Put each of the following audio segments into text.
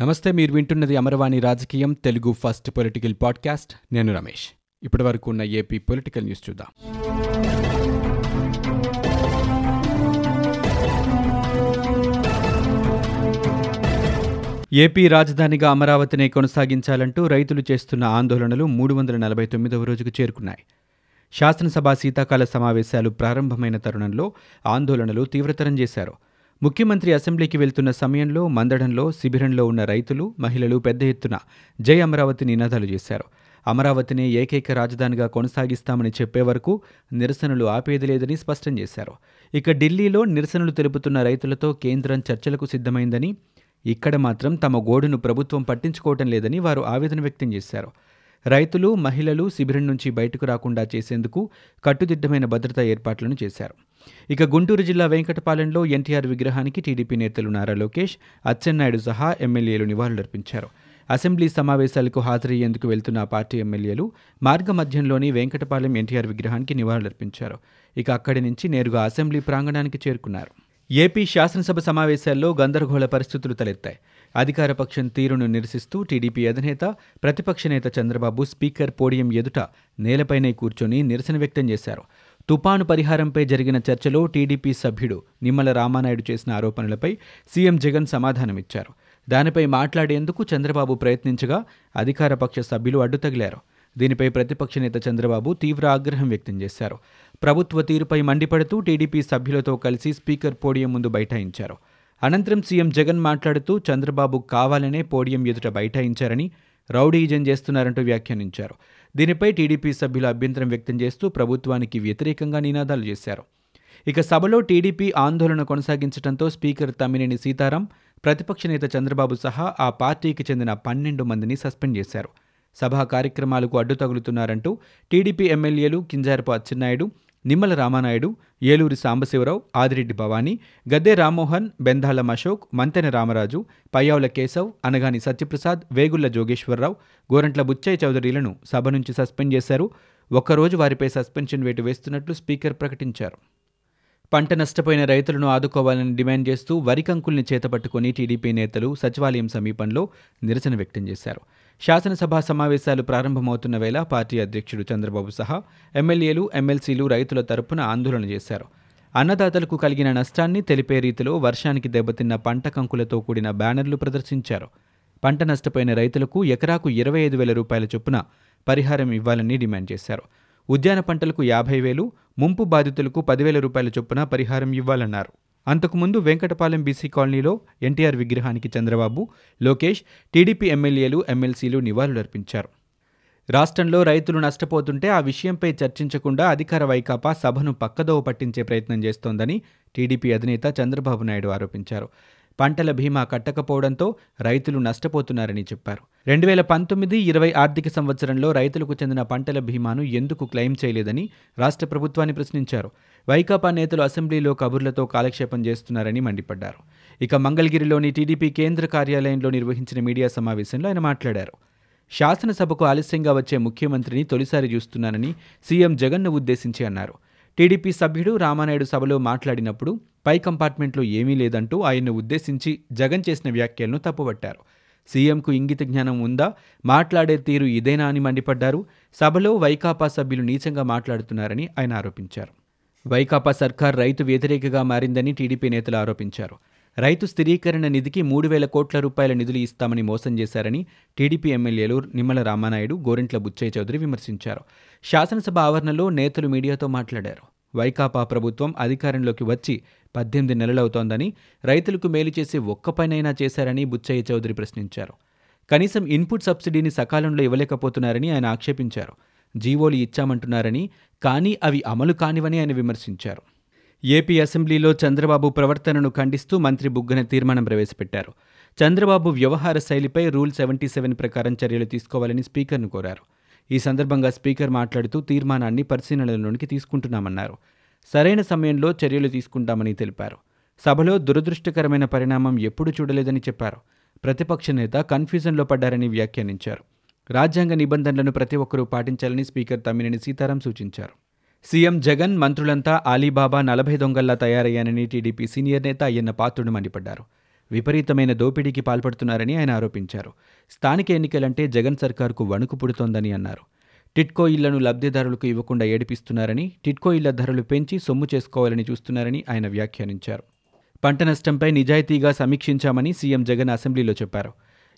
నమస్తే మీరు వింటున్నది అమరవాణి రాజకీయం తెలుగు ఫస్ట్ పొలిటికల్ పాడ్కాస్ట్. నేను రమేష్. ఇప్పటి వరకు ఉన్న ఏపీ పొలిటికల్ న్యూస్ చూద్దాం. ఏపీ రాజధానిగా అమరావతినే కొనసాగించాలంటూ రైతులు చేస్తున్న ఆందోళనలు మూడు వందల నలభై తొమ్మిదవ రోజుకు చేరుకున్నాయి. శాసనసభ శీతాకాల సమావేశాలు ప్రారంభమైన తరుణంలో ఆందోళనలు తీవ్రతరం చేశారు. ముఖ్యమంత్రి అసెంబ్లీకి వెళ్తున్న సమయంలో మందడంలో శిబిరంలో ఉన్న రైతులు మహిళలు పెద్ద ఎత్తున జై అమరావతి నినాదాలు చేశారు. అమరావతిని ఏకైక రాజధానిగా కొనసాగిస్తామని చెప్పే వరకు నిరసనలు ఆపేది లేదని స్పష్టం చేశారు. ఇక ఢిల్లీలో నిరసనలు తెలుపుతున్న రైతులతో కేంద్రం చర్చలకు సిద్ధమైందని ఇక్కడ మాత్రం తమ గోడును ప్రభుత్వం పట్టించుకోవటం లేదని వారు ఆవేదన వ్యక్తం చేశారు. రైతులు మహిళలు శిబిరం నుంచి బయటకు రాకుండా చేసేందుకు కట్టుదిట్టమైన భద్రతా ఏర్పాట్లను చేశారు. ఇక గుంటూరు జిల్లా వెంకటపాలెంలో ఎన్టీఆర్ విగ్రహానికి టీడీపీ నేతలు నారా లోకేష్ అచ్చెన్నాయుడు సహా ఎమ్మెల్యేలు నివాళులర్పించారు అసెంబ్లీ సమావేశాలకు హాజరయ్యేందుకు వెళ్తున్న పార్టీ ఎమ్మెల్యేలు మార్గమధ్యంలోని వెంకటపాలెం ఎన్టీఆర్ విగ్రహానికి నివాళులర్పించారు ఇక అక్కడి నుంచి నేరుగా అసెంబ్లీ ప్రాంగణానికి చేరుకున్నారు. ఏపీ శాసనసభ సమావేశాల్లో గందరగోళ పరిస్థితులు తలెత్తాయి. అధికార పక్షం తీరును నిరసిస్తూ టీడీపీ అధినేత ప్రతిపక్ష నేత చంద్రబాబు స్పీకర్ పోడియం ఎదుట నేలపైనే కూర్చొని నిరసన వ్యక్తం చేశారు. తుపాను పరిహారంపై జరిగిన చర్చలో టీడీపీ సభ్యుడు నిమ్మల రామానాయుడు చేసిన ఆరోపణలపై సీఎం జగన్ సమాధానమిచ్చారు. దానిపై మాట్లాడేందుకు చంద్రబాబు ప్రయత్నించగా అధికార పక్ష సభ్యులు అడ్డుతగిలారు దీనిపై ప్రతిపక్ష నేత చంద్రబాబు తీవ్ర ఆగ్రహం వ్యక్తం చేశారు. ప్రభుత్వ తీరుపై మండిపడుతూ టీడీపీ సభ్యులతో కలిసి స్పీకర్ పోడియం ముందు బైఠాయించారు. అనంతరం సీఎం జగన్ మాట్లాడుతూ చంద్రబాబు కావాలనే పోడియం ఎదుట బైఠాయించారని రౌడీజన్ చేస్తున్నారంటూ వ్యాఖ్యానించారు. దీనిపై టీడీపీ సభ్యులు అభ్యంతరం వ్యక్తం చేస్తూ ప్రభుత్వానికి వ్యతిరేకంగా నినాదాలు చేశారు. ఇక సభలో టీడీపీ ఆందోళన కొనసాగించడంతో స్పీకర్ తమ్మినేని సీతారాం ప్రతిపక్ష నేత చంద్రబాబు సహా ఆ పార్టీకి చెందిన పన్నెండు మందిని సస్పెండ్ చేశారు. సభా కార్యక్రమాలకు అడ్డు తగులుతున్నారంటూ టీడీపీ ఎమ్మెల్యేలు కింజారపు అచ్చెన్నాయుడు నిమ్మల రామానాయుడు ఏలూరి సాంబశివరావు ఆదిరెడ్డి భవానీ గద్దె రామ్మోహన్ బెందాళం అశోక్ మంతెన రామరాజు పయ్యావుల కేశవ్ అనగాని సత్యప్రసాద్ వేగుళ్ళ జోగేశ్వరరావు గోరంట్ల బుచ్చయ్య చౌదరిలను సభ నుంచి సస్పెండ్ చేశారు. ఒక్కరోజు వారిపై సస్పెన్షన్ వేటు వేస్తున్నట్లు స్పీకర్ ప్రకటించారు. పంట నష్టపోయిన రైతులను ఆదుకోవాలని డిమాండ్ చేస్తూ వరి కంకుల్ని చేతపట్టుకుని టీడీపీ నేతలు సచివాలయం సమీపంలో నిరసన వ్యక్తం చేశారు. శాసనసభ సమావేశాలు ప్రారంభమవుతున్న వేళ పార్టీ అధ్యక్షుడు చంద్రబాబు సహా ఎమ్మెల్యేలు ఎమ్మెల్సీలు రైతుల తరపున ఆందోళన చేశారు. అన్నదాతలకు కలిగిన నష్టాన్ని తెలిపే రీతిలో వర్షానికి దెబ్బతిన్న పంట కంకులతో కూడిన బ్యానర్లు ప్రదర్శించారు. పంట నష్టపోయిన రైతులకు ఎకరాకు ఇరవై ఐదు వేల రూపాయల చొప్పున పరిహారం ఇవ్వాలని డిమాండ్ చేశారు. ఉద్యాన పంటలకు యాభై వేలు ముంపు బాధితులకు పదివేల రూపాయల చొప్పున పరిహారం ఇవ్వాలన్నారు. అంతకుముందు వెంకటపాలెం బీసీ కాలనీలో ఎన్టీఆర్ విగ్రహానికి చంద్రబాబు లోకేష్ టీడీపీ ఎమ్మెల్యేలు ఎమ్మెల్సీలు నివాళులర్పించారు. రాష్ట్రంలో రైతులు నష్టపోతుంటే ఆ విషయంపై చర్చించకుండా అధికార వైకాపా సభను పక్కదోవ పట్టించే ప్రయత్నం చేస్తోందని టీడీపీ అధినేత చంద్రబాబు నాయుడు ఆరోపించారు. పంటల బీమా కట్టకపోవడంతో రైతులు నష్టపోతున్నారని చెప్పారు. రెండు వేల పంతొమ్మిది ఇరవై ఆర్థిక సంవత్సరంలో రైతులకు చెందిన పంటల బీమాను ఎందుకు క్లెయిమ్ చేయలేదని రాష్ట్ర ప్రభుత్వాన్ని ప్రశ్నించారు. వైకాపా నేతలు అసెంబ్లీలో కబుర్లతో కాలక్షేపం చేస్తున్నారని మండిపడ్డారు. ఇక మంగళగిరిలోని టీడీపీ కేంద్ర కార్యాలయంలో నిర్వహించిన మీడియా సమావేశంలో ఆయన మాట్లాడారు. శాసనసభకు ఆలస్యంగా వచ్చే ముఖ్యమంత్రిని తొలిసారి చూస్తున్నానని సీఎం జగన్ను ఉద్దేశించి అన్నారు. టీడీపీ సభ్యుడు రామానాయుడు సభలో మాట్లాడినప్పుడు పై కంపార్ట్మెంట్లో ఏమీ లేదంటూ ఆయన్ను ఉద్దేశించి జగన్ చేసిన వ్యాఖ్యలను తప్పుపట్టారు. సీఎంకు ఇంగిత జ్ఞానం ఉందా? మాట్లాడే తీరు ఇదేనా అని మండిపడ్డారు. సభలో వైకాపా సభ్యులు నీచంగా మాట్లాడుతున్నారని ఆయన ఆరోపించారు. వైకాపా సర్కార్ రైతు వ్యతిరేకగా మారిందని టీడీపీ నేతలు ఆరోపించారు. రైతు స్థిరీకరణ నిధికి మూడు వేల కోట్ల రూపాయల నిధులు ఇస్తామని మోసం చేశారని టీడీపీ ఎమ్మెల్యేలు నిమ్మల రామానాయుడు గోరింట్ల బుచ్చయ్య చౌదరి విమర్శించారు. శాసనసభ ఆవరణలో నేతలు మీడియాతో మాట్లాడారు. వైకాపా ప్రభుత్వం అధికారంలోకి వచ్చి పద్దెనిమిది నెలలవుతోందని రైతులకు మేలు చేసి ఒక్క పనైనా చేశారని బుచ్చయ్య చౌదరి ప్రశ్నించారు. కనీసం ఇన్పుట్ సబ్సిడీని సకాలంలో ఇవ్వలేకపోతున్నారని ఆయన ఆక్షేపించారు. జీవోలు ఇచ్చామంటున్నారని కానీ అవి అమలు కానివని ఆయన విమర్శించారు. ఏపీ అసెంబ్లీలో చంద్రబాబు ప్రవర్తనను ఖండిస్తూ మంత్రి బుగ్గన తీర్మానం ప్రవేశపెట్టారు. చంద్రబాబు వ్యవహార శైలిపై రూల్ సెవెంటీ సెవెన్ ప్రకారం చర్యలు తీసుకోవాలని స్పీకర్ను కోరారు. ఈ సందర్భంగా స్పీకర్ మాట్లాడుతూ తీర్మానాన్ని పరిశీలనలోనికి తీసుకుంటున్నామన్నారు. సరైన సమయంలో చర్యలు తీసుకుంటామని తెలిపారు. సభలో దురదృష్టకరమైన పరిణామం ఎప్పుడు చూడలేదని చెప్పారు. ప్రతిపక్ష నేత కన్ఫ్యూజన్లో పడ్డారని వ్యాఖ్యానించారు. రాజ్యాంగ నిబంధనలను ప్రతి ఒక్కరూ పాటించాలని స్పీకర్ తమ్మినేని సీతారాం సూచించారు. సీఎం జగన్ మంత్రులంతా అలీబాబా నలభై దొంగల్లా తయారయ్యానని టీడీపీ సీనియర్ నేత అయ్యన్న పాత్రుడు మండిపడ్డారు. విపరీతమైన దోపిడీకి పాల్పడుతున్నారని ఆయన ఆరోపించారు. స్థానిక ఎన్నికలంటే జగన్ సర్కార్కు వణుకు పుడుతోందని అన్నారు. టిట్కో ఇళ్ళను లబ్ధిదారులకు ఇవ్వకుండా ఏడిపిస్తున్నారని టిట్కో ఇళ్ళ ధరలు పెంచి సొమ్ము చేసుకోవాలని చూస్తున్నారని ఆయన వ్యాఖ్యానించారు. పంట నష్టంపై నిజాయితీగా సమీక్షించామని సీఎం జగన్ అసెంబ్లీలో చెప్పారు.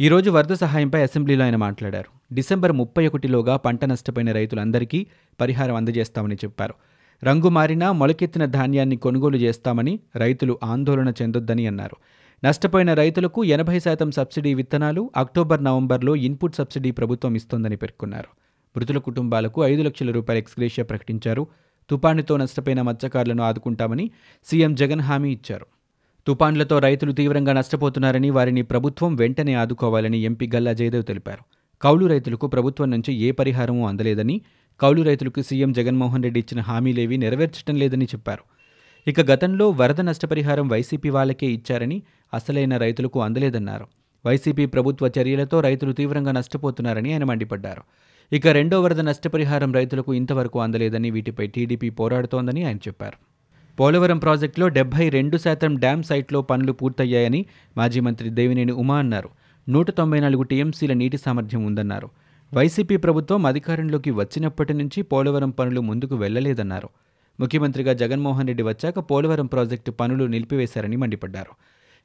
ఈ రోజు వరద సహాయంపై అసెంబ్లీలో ఆయన మాట్లాడారు. డిసెంబర్ ముప్పై ఒకటిలోగా పంట నష్టపోయిన రైతులందరికీ పరిహారం అందజేస్తామని చెప్పారు. రంగు మారినా మొలకెత్తిన ధాన్యాన్ని కొనుగోలు చేస్తామని రైతులు ఆందోళన చెందొద్దని అన్నారు. నష్టపోయిన రైతులకు ఎనభై శాతం సబ్సిడీ విత్తనాలు అక్టోబర్ నవంబర్లో ఇన్పుట్ సబ్సిడీ ప్రభుత్వం ఇస్తోందని పేర్కొన్నారు. మృతుల కుటుంబాలకు ఐదు లక్షల రూపాయల ఎక్స్గ్రేషియా ప్రకటించారు. తుపానుతో నష్టపోయిన మత్స్యకారులను ఆదుకుంటామని సీఎం జగన్ హామీ ఇచ్చారు. తుపాన్లతో రైతులు తీవ్రంగా నష్టపోతున్నారని వారిని ప్రభుత్వం వెంటనే ఆదుకోవాలని ఎంపీ గల్లా జయదేవ్ తెలిపారు. కౌలు రైతులకు ప్రభుత్వం నుంచి ఏ పరిహారమూ అందలేదని కౌలు రైతులకు సీఎం జగన్మోహన్ రెడ్డి ఇచ్చిన హామీలేవీ నెరవేర్చడం లేదని చెప్పారు. ఇక గతంలో వరద నష్టపరిహారం వైసీపీ వాళ్ళకే ఇచ్చారని అసలైన రైతులకు అందలేదన్నారు. వైసీపీ ప్రభుత్వ చర్యలతో రైతులు తీవ్రంగా నష్టపోతున్నారని ఆయన మండిపడ్డారు. ఇక రెండో వరద నష్టపరిహారం రైతులకు ఇంతవరకు అందలేదని వీటిపై టీడీపీ పోరాడుతోందని ఆయన చెప్పారు. పోలవరం ప్రాజెక్టులో డెబ్బై రెండు శాతం డ్యామ్ సైట్లో పనులు పూర్తయ్యాయని మాజీ మంత్రి దేవినేని ఉమా అన్నారు. నూట తొంభై నాలుగు టీఎంసీల నీటి సామర్థ్యం ఉందన్నారు. వైసీపీ ప్రభుత్వం అధికారంలోకి వచ్చినప్పటి నుంచి పోలవరం పనులు ముందుకు వెళ్ళలేదన్నారు ముఖ్యమంత్రిగా జగన్మోహన్ రెడ్డి వచ్చాక పోలవరం ప్రాజెక్టు పనులు నిలిపివేశారని మండిపడ్డారు.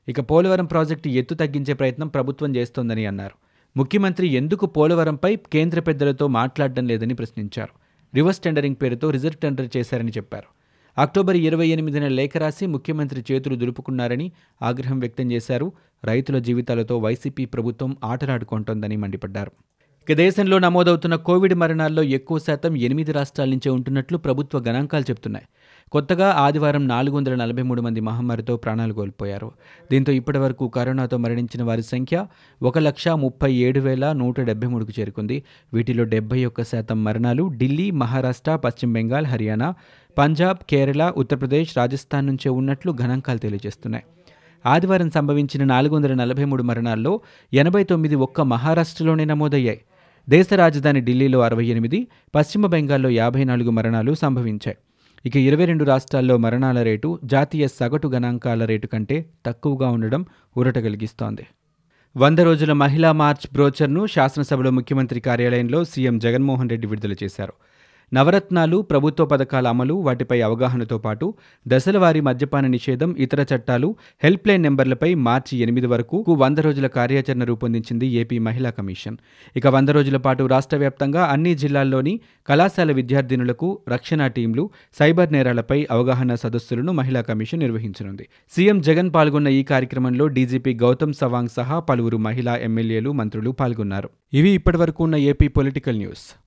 ఇక పోలవరం ప్రాజెక్టు ఎత్తు తగ్గించే ప్రయత్నం ప్రభుత్వం చేస్తోందని అన్నారు. ముఖ్యమంత్రి ఎందుకు పోలవరంపై కేంద్ర పెద్దలతో మాట్లాడడం లేదని ప్రశ్నించారు. రివర్స్ టెండరింగ్ పేరుతో రిజర్వ్ టెండర్ చేశారని చెప్పారు. అక్టోబర్ ఇరవై ఎనిమిదిన లేఖ రాసి ముఖ్యమంత్రి చేతులు దులుపుకున్నారని ఆగ్రహం వ్యక్తం చేశారు. రైతుల జీవితాలతో వైసీపీ ప్రభుత్వం ఆటలాడుకుంటోందని మండిపడ్డారు. ఇక దేశంలో నమోదవుతున్న కోవిడ్ మరణాల్లో ఎక్కువ శాతం ఎనిమిది రాష్ట్రాల నుంచే ఉంటున్నట్లు ప్రభుత్వ గణాంకాలు చెబుతున్నాయి. కొత్తగా ఆదివారం నాలుగు వందల నలభై మూడు మంది మహమ్మారితో ప్రాణాలు కోల్పోయారు. దీంతో ఇప్పటివరకు కరోనాతో మరణించిన వారి సంఖ్య ఒక లక్ష ముప్పై ఏడు వేల నూట డెబ్బై మూడుకు చేరుకుంది. వీటిలో డెబ్బై ఒక్క శాతం మరణాలు ఢిల్లీ మహారాష్ట్ర పశ్చిమ బెంగాల్ హర్యానా పంజాబ్ కేరళ ఉత్తరప్రదేశ్ రాజస్థాన్ నుంచే ఉన్నట్లు గణాంకాలు తెలియజేస్తున్నాయి. ఆదివారం సంభవించిన నాలుగు వందల నలభై మూడు మరణాల్లో ఎనభై తొమ్మిది ఒక్క మహారాష్ట్రలోనే నమోదయ్యాయి. దేశ రాజధాని ఢిల్లీలో అరవై ఎనిమిది పశ్చిమ బెంగాల్లో యాభై నాలుగు మరణాలు సంభవించాయి. ఇక ఇరవై రెండు రాష్ట్రాల్లో మరణాల రేటు జాతీయ సగటు గణాంకాల రేటు కంటే తక్కువగా ఉండడం ఊరట కలిగిస్తోంది. వంద రోజుల మహిళా మార్చ్ బ్రోచర్ను శాసనసభలో ముఖ్యమంత్రి కార్యాలయంలో సీఎం జగన్మోహన్ రెడ్డి విడుదల చేశారు. నవరత్నాలు ప్రభుత్వ పథకాల అమలు వాటిపై అవగాహనతో పాటు దశలవారీ మద్యపాన నిషేధం ఇతర చట్టాలు హెల్ప్ లైన్ నెంబర్లపై మార్చి ఎనిమిది వరకు వంద రోజుల కార్యాచరణ రూపొందించింది ఏపీ మహిళా కమిషన్. ఇక వంద రోజుల పాటు రాష్ట్ర వ్యాప్తంగా అన్ని జిల్లాల్లోని కళాశాల విద్యార్థినులకు రక్షణ టీంలు సైబర్ నేరాలపై అవగాహన సదస్సులను మహిళా కమిషన్ నిర్వహించనుంది. సీఎం జగన్ పాల్గొన్న ఈ కార్యక్రమంలో డీజీపీ గౌతమ్ సవాంగ్ సహా పలువురు మహిళా ఎమ్మెల్యేలు మంత్రులు పాల్గొన్నారు. ఇవి ఇప్పటివరకు ఉన్న ఏపీ పొలిటికల్ న్యూస్.